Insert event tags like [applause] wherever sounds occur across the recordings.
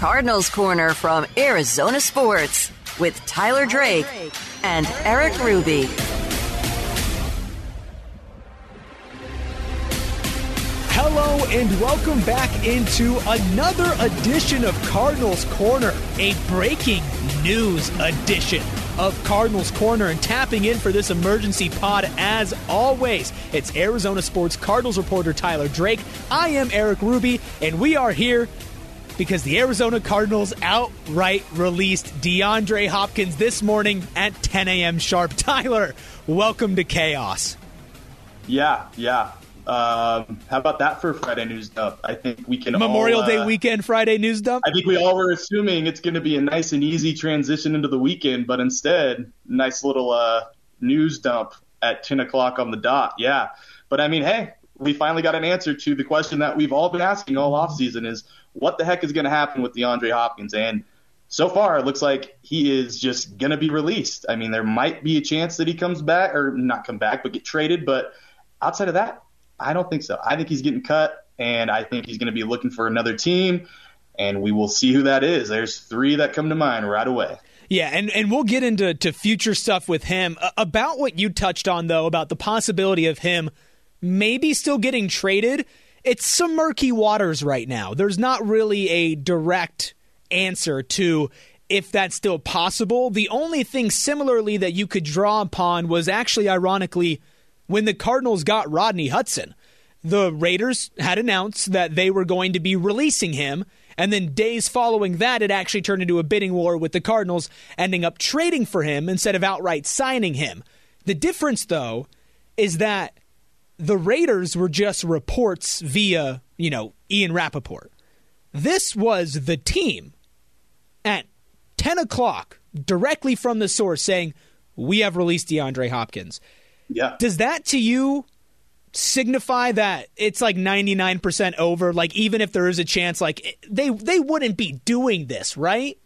Cardinals Corner from Arizona Sports with Tyler Drake and Erik Ruby. Hello and welcome back into another edition of Cardinals Corner, a breaking news edition of Cardinals Corner and tapping in for this emergency pod as always. It's Arizona Sports Cardinals reporter Tyler Drake. I am Erik Ruby and we are here because the Arizona Cardinals outright released DeAndre Hopkins this morning at 10 a.m. sharp. [laughs] Tyler, welcome to chaos. Yeah, yeah. Um, how about that for Friday news dump? I think we can Memorial all, Day uh, weekend Friday news dump. I think we all were assuming it's going to be a nice and easy transition into the weekend, but instead, nice little uh, news dump at 10 o'clock on the dot. Yeah, but I mean, hey, we finally got an answer to the question that we've all been asking all offseason: is what the heck is going to happen with DeAndre Hopkins? And so far, it looks like he is just going to be released. I mean, there might be a chance that he comes back, or not come back, but get traded. But outside of that, I don't think so. I think he's getting cut, and I think he's going to be looking for another team, and we will see who that is. There's three that come to mind right away. Yeah, and, and we'll get into to future stuff with him. About what you touched on, though, about the possibility of him maybe still getting traded, it's some murky waters right now. There's not really a direct answer to if that's still possible. The only thing similarly that you could draw upon was actually, ironically, when the Cardinals got Rodney Hudson. The Raiders had announced that they were going to be releasing him, and then days following that, it actually turned into a bidding war with the Cardinals, ending up trading for him instead of outright signing him. The difference, though, is that the Raiders were just reports via, you know, Ian Rapoport. This was the team at 10 o'clock, directly from the source, saying, We have released DeAndre Hopkins. Yeah. Does that to you signify that it's like 99% over? Like, even if there is a chance, like, they, they wouldn't be doing this, right?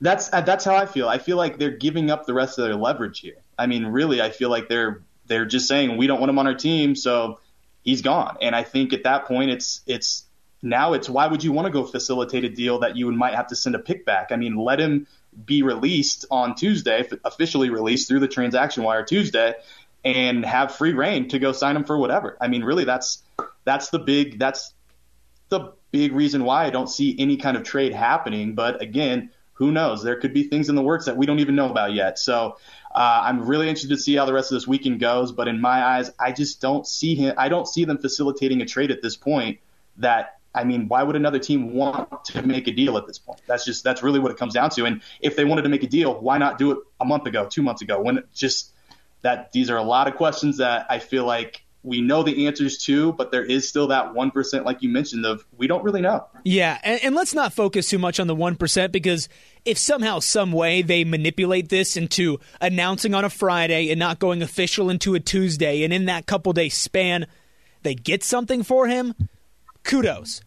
That's uh, that's how I feel. I feel like they're giving up the rest of their leverage here. I mean, really, I feel like they're they're just saying we don't want him on our team, so he's gone. And I think at that point, it's it's now it's why would you want to go facilitate a deal that you might have to send a pick back? I mean, let him be released on Tuesday, officially released through the transaction wire Tuesday, and have free reign to go sign him for whatever. I mean, really, that's that's the big that's the big reason why I don't see any kind of trade happening. But again, who knows? There could be things in the works that we don't even know about yet. So uh, I'm really interested to see how the rest of this weekend goes. But in my eyes, I just don't see him. I don't see them facilitating a trade at this point. That I mean, why would another team want to make a deal at this point? That's just that's really what it comes down to. And if they wanted to make a deal, why not do it a month ago, two months ago? When just that these are a lot of questions that I feel like we know the answers to, but there is still that 1%, like you mentioned, of we don't really know. Yeah, and, and, let's not focus too much on the 1% because if somehow, some way they manipulate this into announcing on a Friday and not going official into a Tuesday, and in that couple day span, they get something for him, kudos.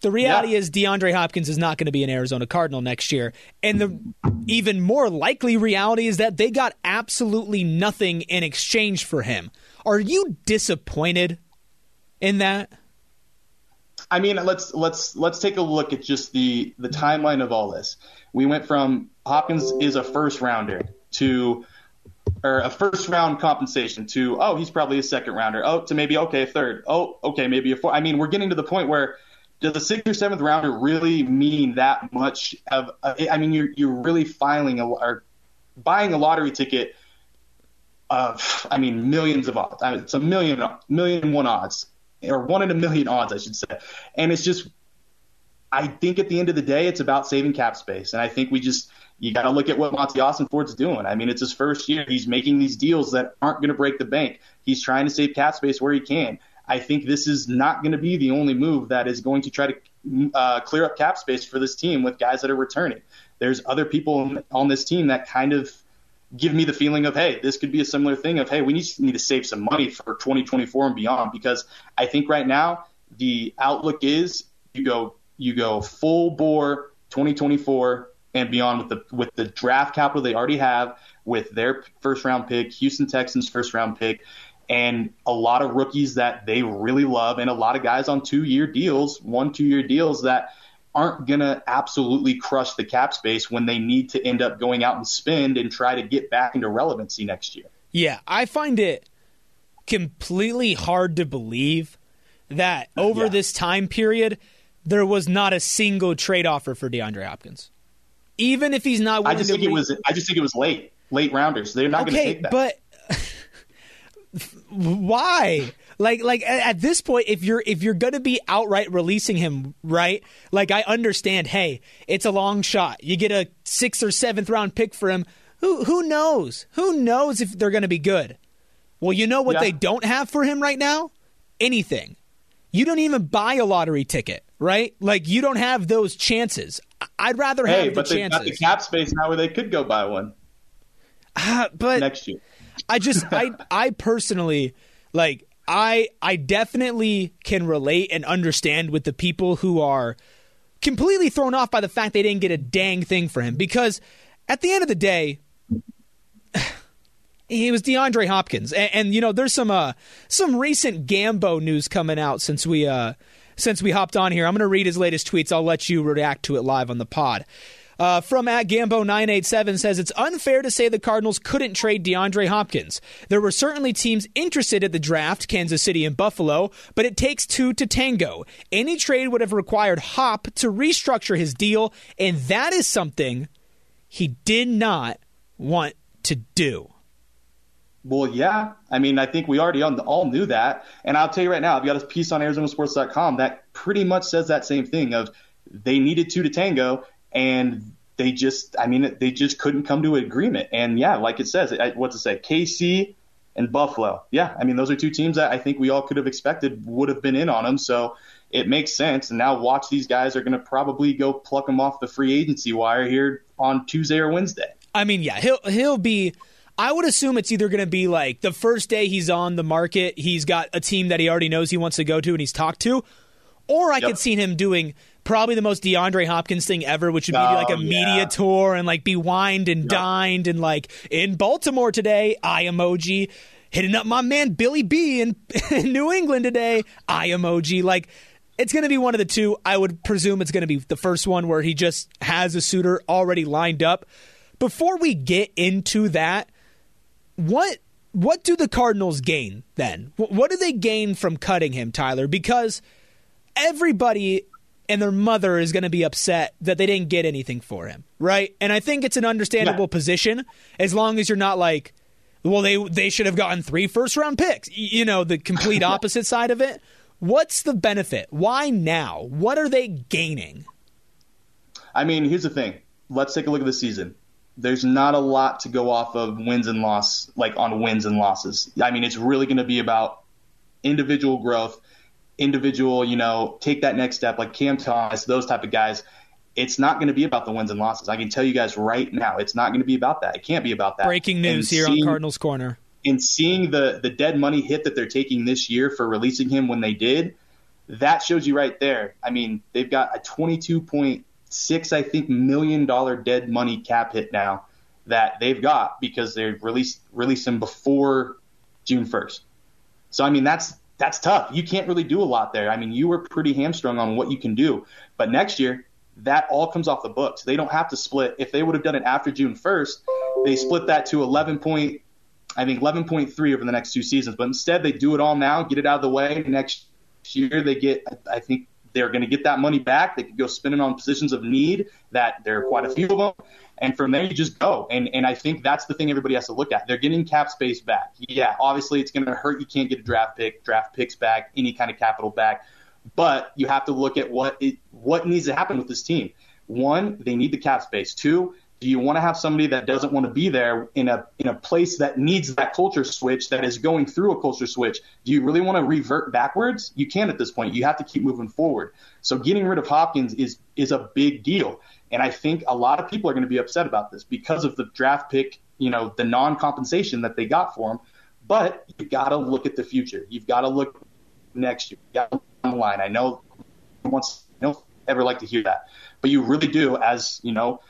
The reality yeah. is DeAndre Hopkins is not going to be an Arizona Cardinal next year. And the even more likely reality is that they got absolutely nothing in exchange for him. Are you disappointed in that? I mean, let's let's let's take a look at just the the timeline of all this. We went from Hopkins is a first rounder to or a first round compensation to oh he's probably a second rounder oh to maybe okay a third oh okay maybe a four. I mean we're getting to the point where does the sixth or seventh rounder really mean that much of? I mean you're you're really filing a or buying a lottery ticket of, I mean, millions of odds. I mean, it's a million, million one odds, or one in a million odds, I should say. And it's just, I think at the end of the day, it's about saving cap space. And I think we just, you got to look at what Monti Ossenfort's doing. I mean, it's his first year. He's making these deals that aren't going to break the bank. He's trying to save cap space where he can. I think this is not going to be the only move that is going to try to uh, clear up cap space for this team with guys that are returning. There's other people on this team that kind of give me the feeling of, hey, this could be a similar thing of, hey, we need, need to save some money for 2024 and beyond. Because I think right now the outlook is you go you go full bore 2024 and beyond with the with the draft capital they already have with their first round pick, Houston Texans first round pick, and a lot of rookies that they really love and a lot of guys on two year deals, one two year deals that aren't going to absolutely crush the cap space when they need to end up going out and spend and try to get back into relevancy next year. Yeah, I find it completely hard to believe that over yeah. this time period there was not a single trade offer for DeAndre Hopkins. Even if he's not I just think re- it was I just think it was late. Late rounders. They're not okay, going to take that. But [laughs] why? Like like at this point, if you're if you're gonna be outright releasing him, right? Like I understand, hey, it's a long shot. You get a sixth or seventh round pick for him. Who who knows? Who knows if they're gonna be good? Well, you know what yeah. they don't have for him right now? Anything. You don't even buy a lottery ticket, right? Like you don't have those chances. I'd rather hey, have the but chances. Got the cap space now where they could go buy one. Uh, [sighs] but next year. I just I I personally like I I definitely can relate and understand with the people who are completely thrown off by the fact they didn't get a dang thing for him because at the end of the day [sighs] he was DeAndre Hopkins and, and you know there's some uh some recent Gambo news coming out since we uh since we hopped on here. I'm going to read his latest tweets. I'll let you react to it live on the pod. Uh, from at Gambo987 says it's unfair to say the Cardinals couldn't trade DeAndre Hopkins. There were certainly teams interested at the draft, Kansas City and Buffalo, but it takes two to tango. Any trade would have required Hop to restructure his deal, and that is something he did not want to do. Well, yeah. I mean, I think we already all knew that. And I'll tell you right now, I've got a piece on ArizonaSports.com that pretty much says that same thing of they needed two to tango and they just, I mean, they just couldn't come to an agreement. And yeah, like it says, what's it say? KC and Buffalo. Yeah, I mean, those are two teams that I think we all could have expected would have been in on them. So it makes sense. And now watch these guys are going to probably go pluck them off the free agency wire here on Tuesday or Wednesday. I mean, yeah, he'll he'll be. I would assume it's either going to be like the first day he's on the market, he's got a team that he already knows he wants to go to and he's talked to, or I yep. could see him doing probably the most DeAndre Hopkins thing ever, which would be oh, like a oh, media yeah. tour and like be wined and yep. dined and like in Baltimore today, I emoji. Hitting up my man Billy B in, [laughs] in New England today, I emoji. Like it's going to be one of the two. I would presume it's going to be the first one where he just has a suitor already lined up. Before we get into that, what what do the Cardinals gain then? What do they gain from cutting him, Tyler? Because everybody and their mother is going to be upset that they didn't get anything for him, right? And I think it's an understandable yeah. position as long as you're not like, well, they they should have gotten three first round picks. You know, the complete [laughs] opposite side of it. What's the benefit? Why now? What are they gaining? I mean, here's the thing. Let's take a look at the season. There's not a lot to go off of wins and loss, like on wins and losses. I mean, it's really going to be about individual growth individual, you know, take that next step, like Cam Thomas, those type of guys. It's not going to be about the wins and losses. I can tell you guys right now, it's not going to be about that. It can't be about that. Breaking news and here seeing, on Cardinals Corner. In seeing the the dead money hit that they're taking this year for releasing him when they did, that shows you right there. I mean, they've got a 22.6, I think, million dollar dead money cap hit now that they've got because they released released him before June 1st. So I mean, that's that's tough. You can't really do a lot there. I mean, you were pretty hamstrung on what you can do. But next year, that all comes off the books. They don't have to split. If they would have done it after June 1st, they split that to 11 point, I think 11.3 over the next two seasons. But instead, they do it all now, get it out of the way. Next year, they get, I think they're going to get that money back. They could go spend it on positions of need that there are quite a few of them. And from there, you just go. And, and I think that's the thing everybody has to look at. They're getting cap space back. Yeah, obviously it's going to hurt. You can't get a draft pick, draft picks back, any kind of capital back. But you have to look at what it, what needs to happen with this team. One, they need the cap space. Two, do you want to have somebody that doesn't want to be there in a in a place that needs that culture switch that is going through a culture switch? Do you really want to revert backwards? You can't at this point. You have to keep moving forward. So getting rid of Hopkins is is a big deal. And I think a lot of people are going to be upset about this because of the draft pick, you know, the non-compensation that they got for him. But you've got to look at the future. You've got to look next year. You got to look down the line. I know once don't ever like to hear that, but you really do as, you know,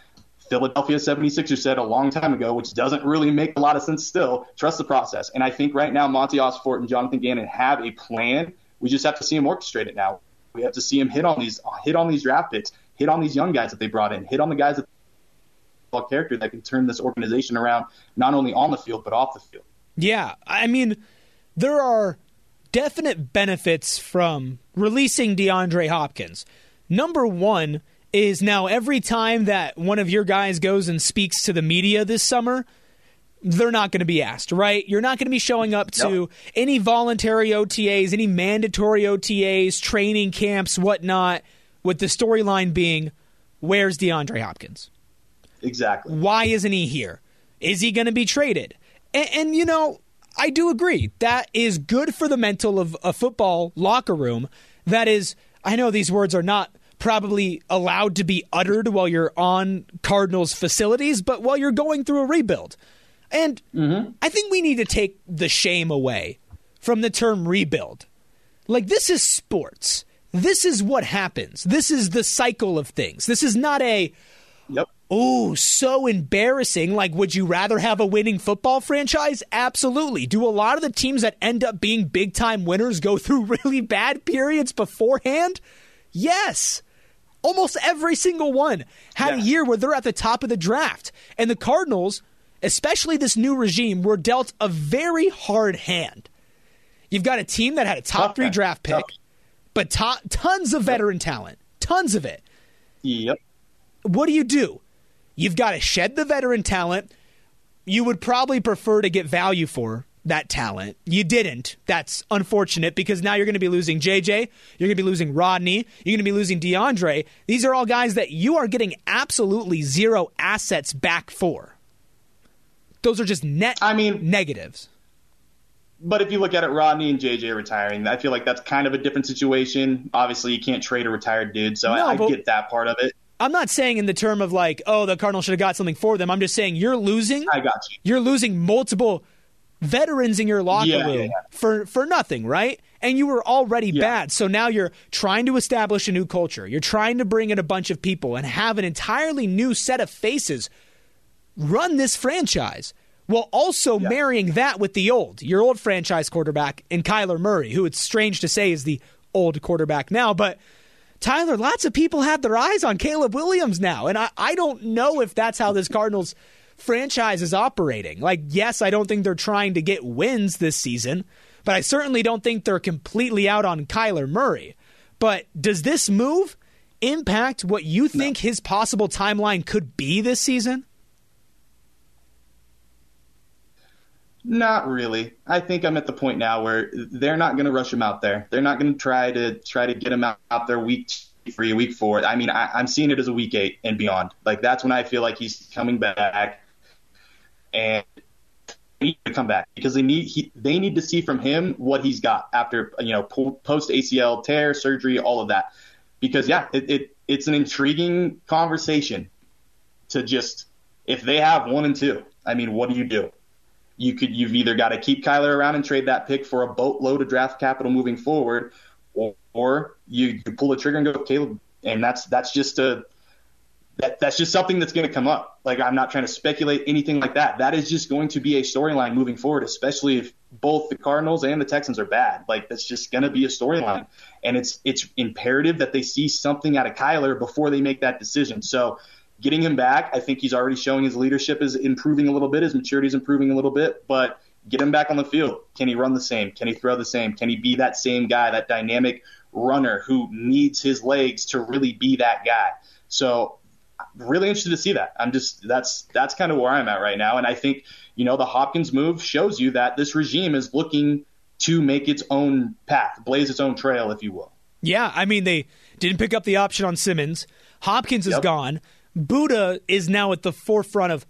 Philadelphia 76ers said a long time ago, which doesn't really make a lot of sense still. Trust the process. And I think right now Monti Ossenfort and Jonathan Gannon have a plan. We just have to see him orchestrate it now. We have to see him hit on these hit on these draft picks, hit on these young guys that they brought in, hit on the guys that character that can turn this organization around not only on the field but off the field. Yeah, I mean, there are definite benefits from releasing DeAndre Hopkins. Number one is now every time that one of your guys goes and speaks to the media this summer, they're not going to be asked, right? You're not going to be showing up to any voluntary OTAs, any mandatory OTAs, training camps, whatnot, with the storyline being, where's DeAndre Hopkins? Exactly. Why isn't he here? Is he going to be traded? And, and, you know, I do agree. That is good for the mental of a football locker room. That is, I know these words are not probably allowed to be uttered while you're on Cardinals facilities, but while you're going through a rebuild. And mm-hmm. I think we need to take the shame away from the term rebuild. Like, this is sports. This is what happens. This is the cycle of things. This is not a, yep. oh, so embarrassing. Like, would you rather have a winning football franchise? Absolutely. Do a lot of the teams that end up being big time winners go through [laughs] really bad periods beforehand? Yes. Almost every single one had yeah. a year where they're at the top of the draft. And the Cardinals especially this new regime, were dealt a very hard hand. You've got a team that had a top three draft pick, but to- tons of veteran talent, tons of it. Yep. What do you do? You've got to shed the veteran talent. You would probably prefer to get value for that talent. You didn't. That's unfortunate because now you're going to be losing JJ. You're going to be losing Rodney. You're going to be losing DeAndre. These are all guys that you are getting absolutely zero assets back for. Those are just net I mean, negatives. But if you look at it, Rodney and JJ retiring, I feel like that's kind of a different situation. Obviously, you can't trade a retired dude, so no, I, I get that part of it. I'm not saying in the term of like, oh, the Cardinals should have got something for them. I'm just saying you're losing. I got you. You're losing multiple veterans in your locker yeah, room yeah, yeah. for for nothing, right? And you were already bad. So now you're trying to establish a new culture. You're trying to bring in a bunch of people and have an entirely new set of faces run this franchise while also marrying that with the old, your old franchise quarterback in Kyler Murray, who it's strange to say is the old quarterback now, but Tyler, lots of people have their eyes on Caleb Williams now. And I, I don't know if that's how this Cardinals franchise is operating. Like, yes, I don't think they're trying to get wins this season, but I certainly don't think they're completely out on Kyler Murray. But does this move impact what you think no. his possible timeline could be this season? Not really. I think I'm at the point now where they're not going to rush him out there. They're not going to try to try to get him out, out there week three, week four. I mean, I, am seeing it as a week eight and beyond. Like that's when I feel like he's coming back, and need to come back because they need he, they need to see from him what he's got after you know post ACL tear surgery, all of that. Because yeah, it, it it's an intriguing conversation to just if they have one and two. I mean, what do you do? you could you've either got to keep Kyler around and trade that pick for a boatload of draft capital moving forward, or, or you, you pull the trigger and go Caleb, and that's that's just a that, that's just something that's going to come up. Like I'm not trying to speculate anything like that. That is just going to be a storyline moving forward, especially if both the Cardinals and the Texans are bad. Like that's just going to be a storyline, and it's it's imperative that they see something out of Kyler before they make that decision. So getting him back, I think he's already showing his leadership is improving a little bit, his maturity is improving a little bit, but get him back on the field. Can he run the same? Can he throw the same? Can he be that same guy, that dynamic runner who needs his legs to really be that guy? So really interested to see that. I'm just that's that's kind of where I'm at right now, and I think you know the Hopkins move shows you that this regime is looking to make its own path, blaze its own trail, if you will. Yeah, I mean they didn't pick up the option on Simmons. Hopkins is yep. gone. Budda is now at the forefront of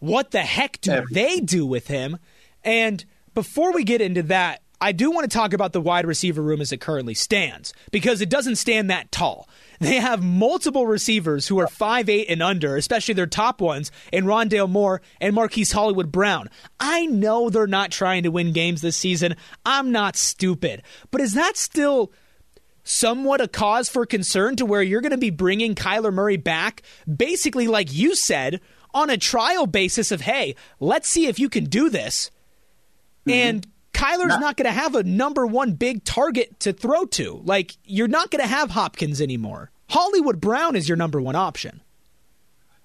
what the heck do they do with him? And before we get into that, I do want to talk about the wide receiver room as it currently stands because it doesn't stand that tall. They have multiple receivers who are five eight and under, especially their top ones, in Rondale Moore and Marquise Hollywood Brown. I know they're not trying to win games this season. I'm not stupid. But is that still somewhat a cause for concern to where you're going to be bringing Kyler Murray back, basically, like you said, on a trial basis of, hey, let's see if you can do this. Mm-hmm. And Kyler's not, not going to have a number one big target to throw to. Like, you're not going to have Hopkins anymore. Hollywood Brown is your number one option.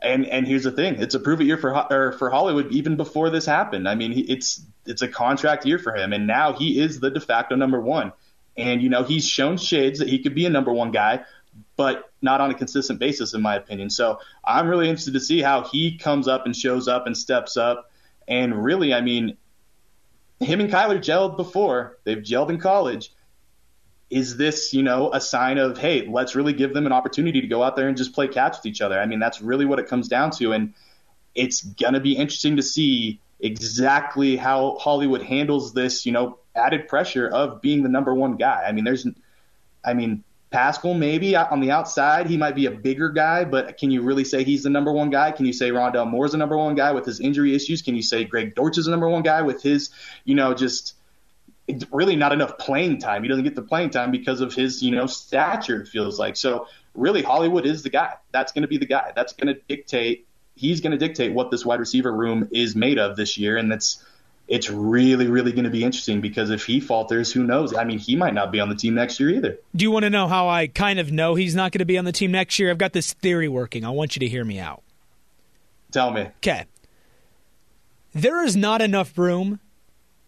And and here's the thing: it's a prove it year for for Hollywood even before this happened. I mean, he, it's it's a contract year for him, and now he is the de facto number one. And you know, he's shown shades that he could be a number one guy, but not on a consistent basis, in my opinion. So I'm really interested to see how he comes up and shows up and steps up. And really, I mean, him and Kyler gelled before. They've gelled in college. Is this, you know, a sign of, hey, let's really give them an opportunity to go out there and just play catch with each other? I mean, that's really what it comes down to. And it's going to be interesting to see exactly how Hollywood handles this, you know, added pressure of being the number one guy. I mean, there's, I mean, Pascal maybe uh, on the outside he might be a bigger guy, but can you really say he's the number one guy? Can you say Rondale Moore's the number one guy with his injury issues? Can you say Greg Dortch is the number one guy with his, you know, just really not enough playing time? He doesn't get the playing time because of his, you know, stature. It feels like so. Really, Hollywood is the guy. That's going to be the guy. That's going to dictate. He's going to dictate what this wide receiver room is made of this year, and that's it's really, really going to be interesting because if he falters, who knows? I mean, he might not be on the team next year either. Do you want to know how I kind of know he's not going to be on the team next year? I've got this theory working. I want you to hear me out. Tell me. Okay. There is not enough room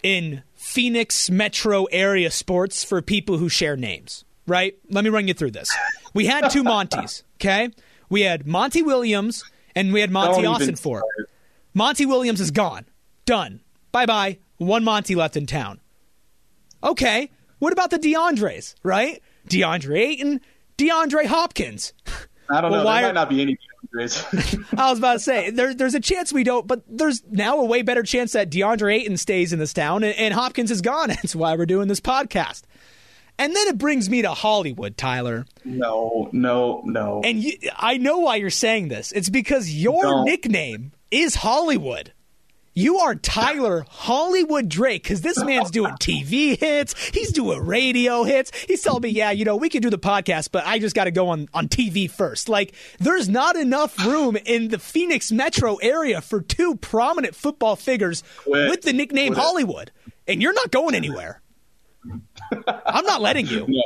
in Phoenix metro area sports for people who share names, right? Let me run you through this. We had two Monties, [laughs] okay? We had Monty Williams and we had Monti Ossenfort. Monty Williams is gone. Done Bye bye. One Monty left in town. Okay. What about the DeAndres, right? DeAndre Ayton, DeAndre Hopkins. [laughs] I don't well, know. Why there might not be any DeAndres. [laughs] I was about to say there, there's a chance we don't, but there's now a way better chance that DeAndre Ayton stays in this town and, and Hopkins is gone. [laughs] That's why we're doing this podcast. And then it brings me to Hollywood, Tyler. No, no, no. And you, I know why you're saying this. It's because your nickname is Hollywood. You are Tyler Hollywood Drake because this man's doing TV hits. He's doing radio hits. He's telling me, yeah, you know, we can do the podcast, but I just got to go on, on TV first. Like, there's not enough room in the Phoenix metro area for two prominent football figures Quit. with the nickname Quit. Hollywood. And you're not going anywhere. I'm not letting you. No.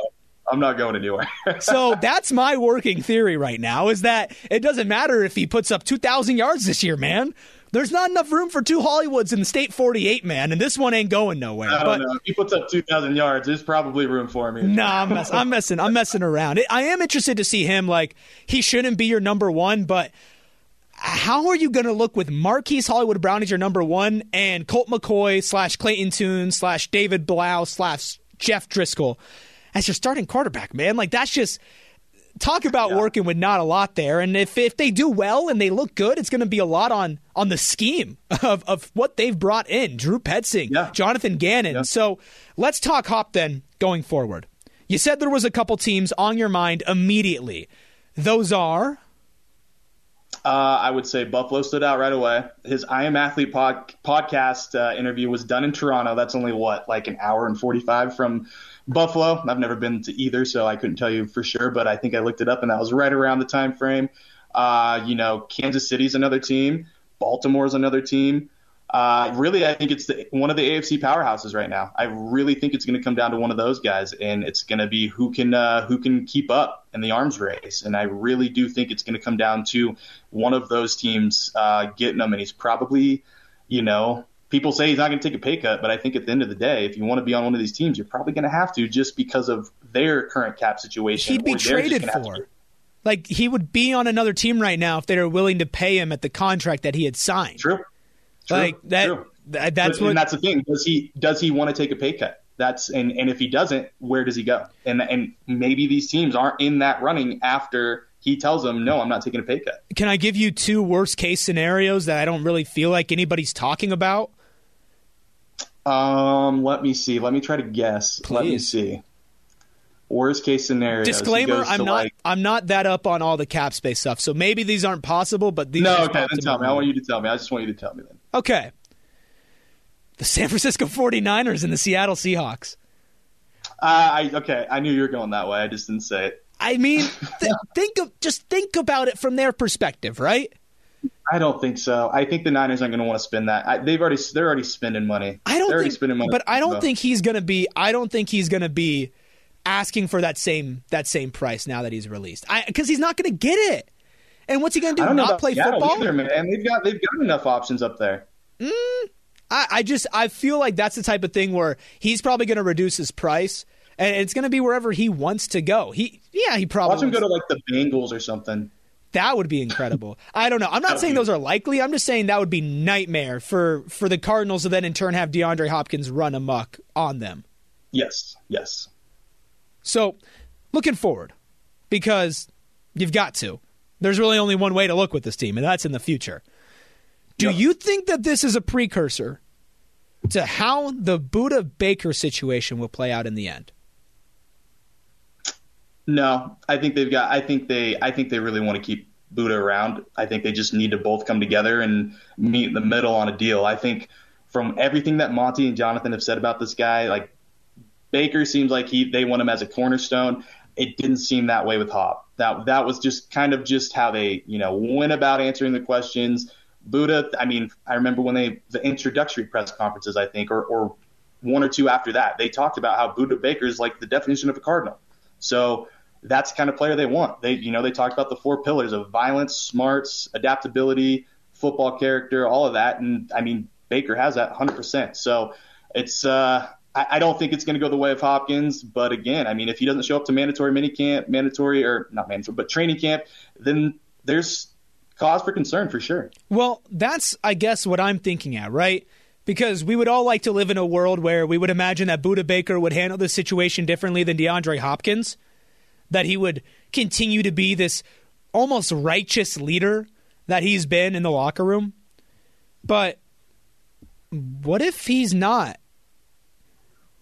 I'm not going anywhere. [laughs] so that's my working theory right now is that it doesn't matter if he puts up 2,000 yards this year, man. There's not enough room for two Hollywoods in the state 48, man, and this one ain't going nowhere. I don't but, know. If he puts up 2,000 yards, there's probably room for me. Nah, I'm, mess- I'm messing. I'm messing around. I am interested to see him. Like he shouldn't be your number one, but how are you going to look with Marquise Hollywood Brown as your number one and Colt McCoy slash Clayton Tune slash David Blough slash Jeff Driskel as your starting quarterback, man? Like that's just talk about yeah. working with not a lot there. And if, if they do well and they look good, it's going to be a lot on on the scheme [laughs] of, of what they've brought in. Drew Petzing, yeah. Jonathan Gannon. Yeah. So let's talk Hop then going forward. You said there was a couple teams on your mind immediately. Those are. Uh, I would say Buffalo stood out right away. His I Am Athlete pod, podcast uh, interview was done in Toronto. That's only what, like an hour and 45 from Buffalo, I've never been to either, so I couldn't tell you for sure, but I think I looked it up and that was right around the time frame. Uh, you know, Kansas City's another team, Baltimore's another team. Uh, really, I think it's the, one of the AFC powerhouses right now. I really think it's going to come down to one of those guys, and it's going to be who can uh, who can keep up in the arms race. And I really do think it's going to come down to one of those teams uh, getting them. And he's probably, you know, people say he's not going to take a pay cut, but I think at the end of the day, if you want to be on one of these teams, you're probably going to have to just because of their current cap situation. He'd be traded for. Like he would be on another team right now if they were willing to pay him at the contract that he had signed. True. True. Like that. True. That, that's but, what. And that's the thing. Does he does he want to take a pay cut? That's and and if he doesn't, where does he go? And and maybe these teams aren't in that running after he tells them, no, I'm not taking a pay cut. Can I give you two worst case scenarios that I don't really feel like anybody's talking about? Um, let me see. Let me try to guess. Please. Let me see. Worst case scenario. Disclaimer: I'm not. Like, I'm not that up on all the cap space stuff. So maybe these aren't possible, but these. No, okay. Then tell me. I want you to tell me. I just want you to tell me then. Okay. The San Francisco 49ers and the Seattle Seahawks. Uh, I okay. I knew you were going that way. I just didn't say it. I mean, [laughs] th- think of just think about it from their perspective, right? I don't think so. I think the Niners aren't going to want to spend that. I, they've already they're already spending money. I don't they're think, spending money. But I don't so. think he's going to be. I don't think he's going to be asking for that same that same price now that he's released. I because he's not going to get it. And what's he going to do? Not play Seattle football? Either, man. They've got they've got enough options up there. Mm, I, I just I feel like that's the type of thing where he's probably going to reduce his price, and it's going to be wherever he wants to go. He yeah, he probably watch him go to like the Bengals or something. That would be incredible. I don't know. I'm not saying those are likely. I'm just saying that would be nightmare for for the Cardinals to then in turn have DeAndre Hopkins run amok on them. Yes, yes. So, looking forward because you've got to. There's really only one way to look with this team, and that's in the future. Do you think that this is a precursor to how the Budda Baker situation will play out in the end? No, I think they've got. I think they. I think they really want to keep Budda around. I think they just need to both come together and meet in the middle on a deal. I think from everything that Monty and Jonathan have said about this guy, like Baker seems like he they want him as a cornerstone. It didn't seem that way with Hop. That that was just kind of just how they you know went about answering the questions. Budda, I mean, I remember when they the introductory press conferences, I think, or, or one or two after that, they talked about how Budda Baker is like the definition of a cardinal. So that's the kind of player they want. They, you know, they talked about the four pillars of violence, smarts, adaptability, football character, all of that. And I mean, Baker has that 100%. So it's, uh, I, I don't think it's going to go the way of Hopkins. But again, I mean, if he doesn't show up to mandatory minicamp, mandatory or not mandatory, but training camp, then there's cause for concern for sure. Well, that's, I guess, what I'm thinking at, right? because we would all like to live in a world where we would imagine that Budda Baker would handle the situation differently than DeAndre Hopkins, that he would continue to be this almost righteous leader that he's been in the locker room. But what if he's not?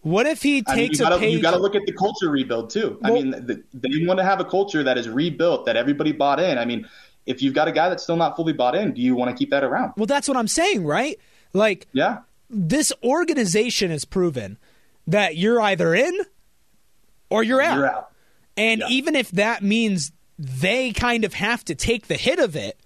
What if he takes I mean, you gotta, a page? You got to look at the culture rebuild too. Well, I mean, the, they want to have a culture that is rebuilt, that everybody bought in. I mean, if you've got a guy that's still not fully bought in, do you want to keep that around? Well, that's what I'm saying, right? Like, yeah, this organization has proven that you're either in or you're out. You're out. And yeah. even if that means they kind of have to take the hit of it,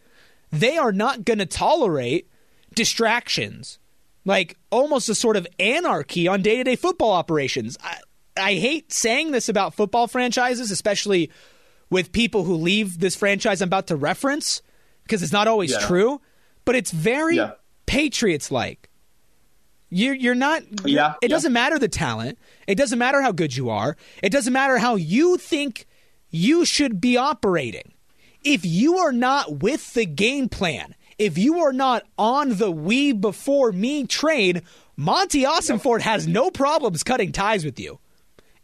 they are not going to tolerate distractions, like almost a sort of anarchy on day to day football operations. I, I hate saying this about football franchises, especially with people who leave this franchise I'm about to reference, because it's not always yeah. true, but it's very yeah. Patriots like. You're, you're not. Yeah. It doesn't matter the talent. It doesn't matter how good you are. It doesn't matter how you think you should be operating. If you are not with the game plan, if you are not on the we before me train, Monti Ossenfort has no problems cutting ties with you,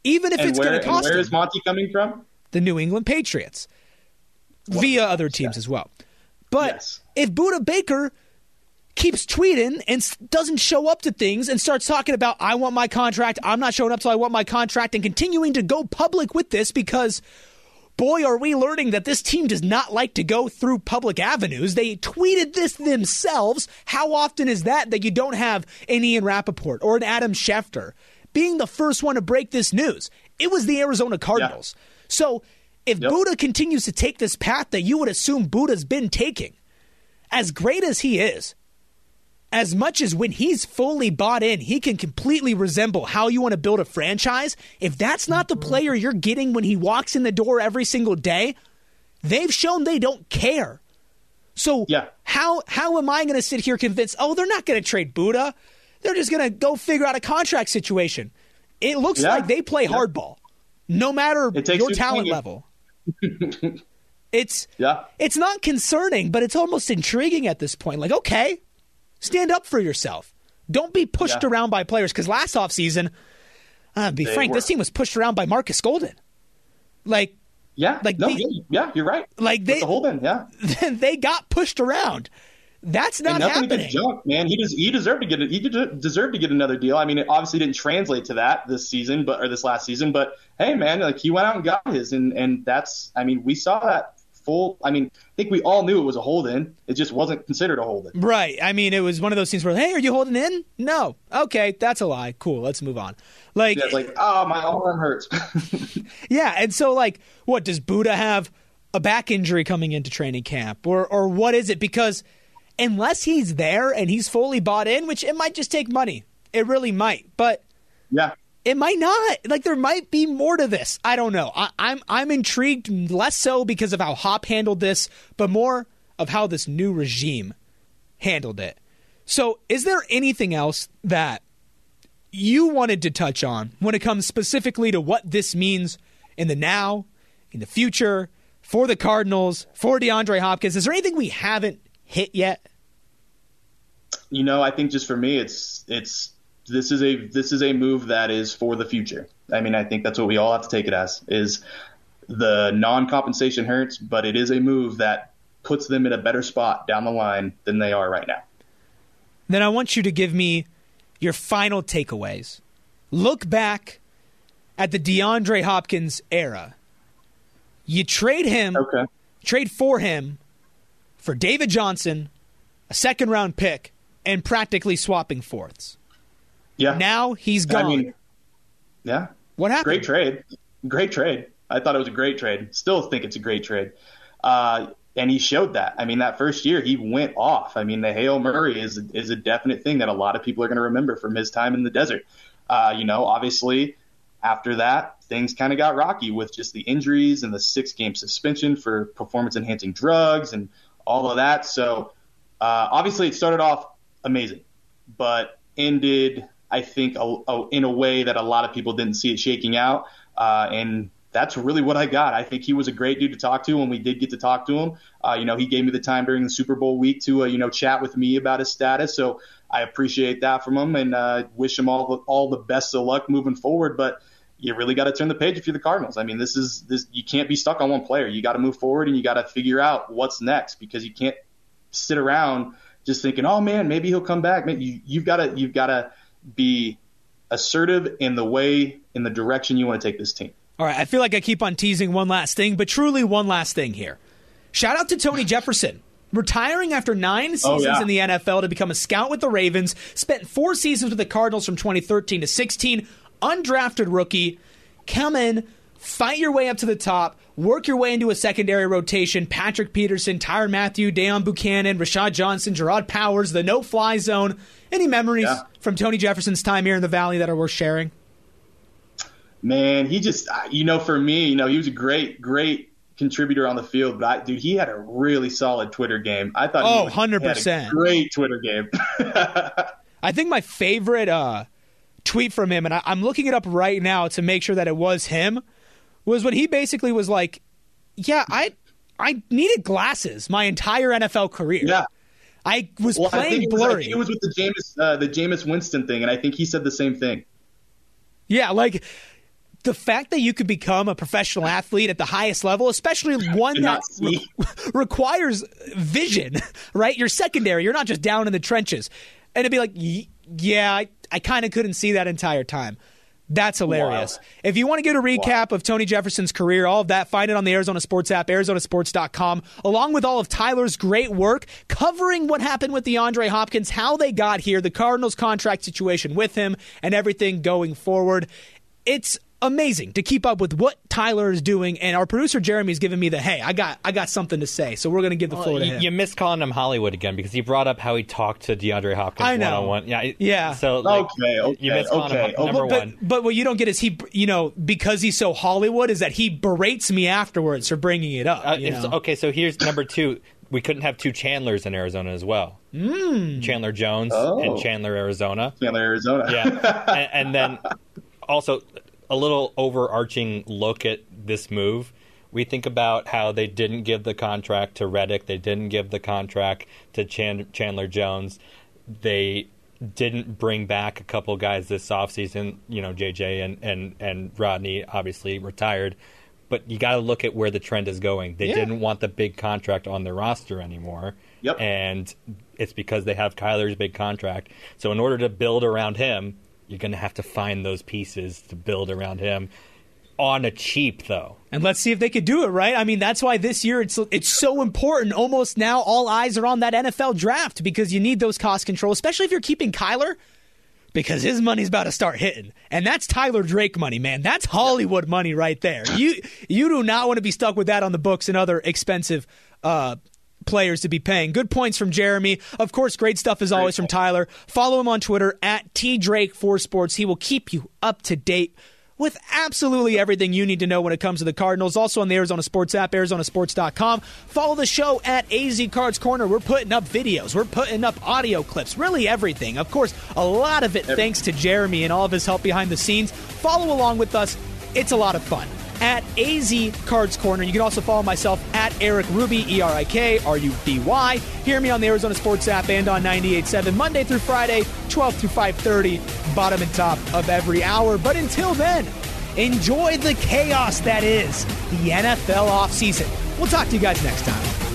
even if and it's going to cost. where is Monty coming from? The New England Patriots, well, via other teams as well. But yes. if Budda Baker keeps tweeting and doesn't show up to things and starts talking about I want my contract, I'm not showing up till I want my contract and continuing to go public with this because boy are we learning that this team does not like to go through public avenues. They tweeted this themselves. How often is that that you don't have an Ian Rapoport or an Adam Schefter being the first one to break this news? It was the Arizona Cardinals. Yeah. So if yep. Budda continues to take this path that you would assume Budda's been taking, as great as he is, as much as when he's fully bought in, he can completely resemble how you want to build a franchise. If that's not the player you're getting when he walks in the door every single day, they've shown they don't care. So yeah. how how am I going to sit here convinced? Oh, they're not going to trade Budda. They're just going to go figure out a contract situation. It looks yeah. like they play yeah. hardball, no matter your talent level. [laughs] it's yeah. It's not concerning, but it's almost intriguing at this point. Like, okay, Stand up for yourself. Don't be pushed yeah. around by players because last offseason, uh, be they frank, were. this team was pushed around by Markus Golden. Like, yeah, like no, they, yeah, you're right. Like they, the Holden, yeah, [laughs] they got pushed around. That's not happening. Junk, man. He does. He deserved to get. it. He deserved to get another deal. I mean, it obviously didn't translate to that this season, but or this last season. But hey, man, like he went out and got his, and and that's. I mean, we saw that full. I mean, I think we all knew it was a hold in. It just wasn't considered a hold in. Right. I mean, it was one of those things where, hey, are you holding in? No. Okay, that's a lie. Cool. Let's move on. Like, yeah, like, oh, my arm hurts. [laughs] yeah, and so like, what does Budda have a back injury coming into training camp, or or what is it? Because unless he's there and he's fully bought in, which it might just take money, it really might. But yeah, it might not. Like there might be more to this. I don't know. I, I'm I'm intrigued less so because of how Hop handled this, but more of how this new regime handled it. So, is there anything else that you wanted to touch on when it comes specifically to what this means in the now, in the future, for the Cardinals, for DeAndre Hopkins? Is there anything we haven't hit yet? You know, I think just for me, it's it's this is a this is a move that is for the future. I mean, I think that's what we all have to take it as is the non-compensation hurts, but it is a move that puts them in a better spot down the line than they are right now. Then I want you to give me your final takeaways. Look back at the DeAndre Hopkins era. You trade him, okay. trade for him for David Johnson, a second round pick, and practically swapping fourths. Yeah. Now he's gone. I mean, yeah. What happened? Great trade. Great trade. I thought it was a great trade. Still think it's a great trade. Uh, and he showed that. I mean, that first year he went off. I mean, the Hail Murray is is a definite thing that a lot of people are going to remember from his time in the desert. Uh, you know, obviously after that things kind of got rocky with just the injuries and the six game suspension for performance enhancing drugs and all of that. So uh, obviously it started off amazing, but ended I think a, a, in a way that a lot of people didn't see it shaking out. Uh, and that's really what I got. I think he was a great dude to talk to when we did get to talk to him. Uh, you know, he gave me the time during the Super Bowl week to, uh, you know, chat with me about his status. So I appreciate that from him and uh, wish him all the, all the best of luck moving forward. But you really got to turn the page if you're the Cardinals. I mean, this is this you can't be stuck on one player. You got to move forward and you got to figure out what's next because you can't sit around just thinking, oh man, maybe he'll come back. You, you've got to you've got to be assertive in the way in the direction you want to take this team. All right, I feel like I keep on teasing one last thing, but truly one last thing here. Shout out to Tony Jefferson. Retiring after nine oh, seasons oh, yeah. in the NFL to become a scout with the Ravens, spent four seasons with the Cardinals from 2013 to 16, undrafted rookie. Come in, fight your way up to the top, work your way into a secondary rotation. Patrick Peterson, Tyrann Mathieu, Deone Bucannon, Rashad Johnson, Jerraud Powers, the no fly zone. Any memories yeah. from Tony Jefferson's time here in the Valley that are worth sharing? man, he just, you know, for me, you know, he was a great, great contributor on the field, but I, dude, he had a really solid Twitter game. I thought, oh, 100%. great Twitter game. [laughs] I think my favorite uh, tweet from him, and I, I'm looking it up right now to make sure that it was him, was when he basically was like, yeah, I, I needed glasses my entire NFL career. Yeah. I was well, playing I blurry. Was, it was with the Jameis, uh, the Jameis Winston thing, and I think he said the same thing. Yeah, like the fact that you could become a professional athlete at the highest level, especially [laughs] one that re- [laughs] requires vision, [laughs] right? You're secondary. You're not just down in the trenches. And it'd be like, yeah, I, I kind of couldn't see that entire time. That's hilarious. Wow. If you want to get a recap wow. of Tony Jefferson's career, all of that, find it on the Arizona Sports app, arizonasports.com, along with all of Tyler's great work covering what happened with DeAndre Hopkins, how they got here, the Cardinals contract situation with him, and everything going forward. It's amazing to keep up with what Tyler is doing, and our producer Jeremy's giving me the hey, I got I got something to say, so we're gonna give the well, floor to you, him. You missed calling him Hollywood again because he brought up how he talked to DeAndre Hopkins I know. one on one. Yeah, yeah. So like, okay, okay, you missed calling okay, him number but, one. But what you don't get is he, you know, because he's so Hollywood, is that he berates me afterwards for bringing it up. Uh, okay, so here's number two. We couldn't have two Chandlers in Arizona as well. Mm. Chandler Jones oh. and Chandler Arizona. Chandler Arizona. yeah, [laughs] and, and then also a little overarching look at this move, we think about how they didn't give the contract to Reddick, they didn't give the contract to Chandler Jones, they didn't bring back a couple guys this offseason, you know, JJ and, and, and Rodney obviously retired. But you got to look at where the trend is going. They yeah. didn't want the big contract on their roster anymore. Yep. And it's because they have Kyler's big contract. So in order to build around him, you're going to have to find those pieces to build around him on a cheap though. And let's see if they could do it, right? I mean, that's why this year it's it's so important. Almost now all eyes are on that NFL draft because you need those cost control, especially if you're keeping Kyler because his money's about to start hitting. And that's Tyler Drake money, man. That's Hollywood money right there. You you do not want to be stuck with that on the books and other expensive uh, players to be paying. Good points from Jeremy. Of course, great stuff as always from Tyler. Follow him on Twitter at tdrake4sports. He will keep you up to date with absolutely everything you need to know when it comes to the Cardinals. Also on the Arizona Sports app, ArizonaSports.com. Follow the show at AZ Cards Corner. We're putting up videos, we're putting up audio clips, really everything. Of course, a lot of it thanks to Jeremy and all of his help behind the scenes. Follow along with us. It's a lot of fun at AZ Cards Corner. You can also follow myself at Erik Ruby, E R I K R U B Y. Hear me on the Arizona Sports app and on 98.7 Monday through Friday, 12 through 5.30, bottom and top of every hour. But until then, enjoy the chaos that is the NFL offseason. We'll talk to you guys next time.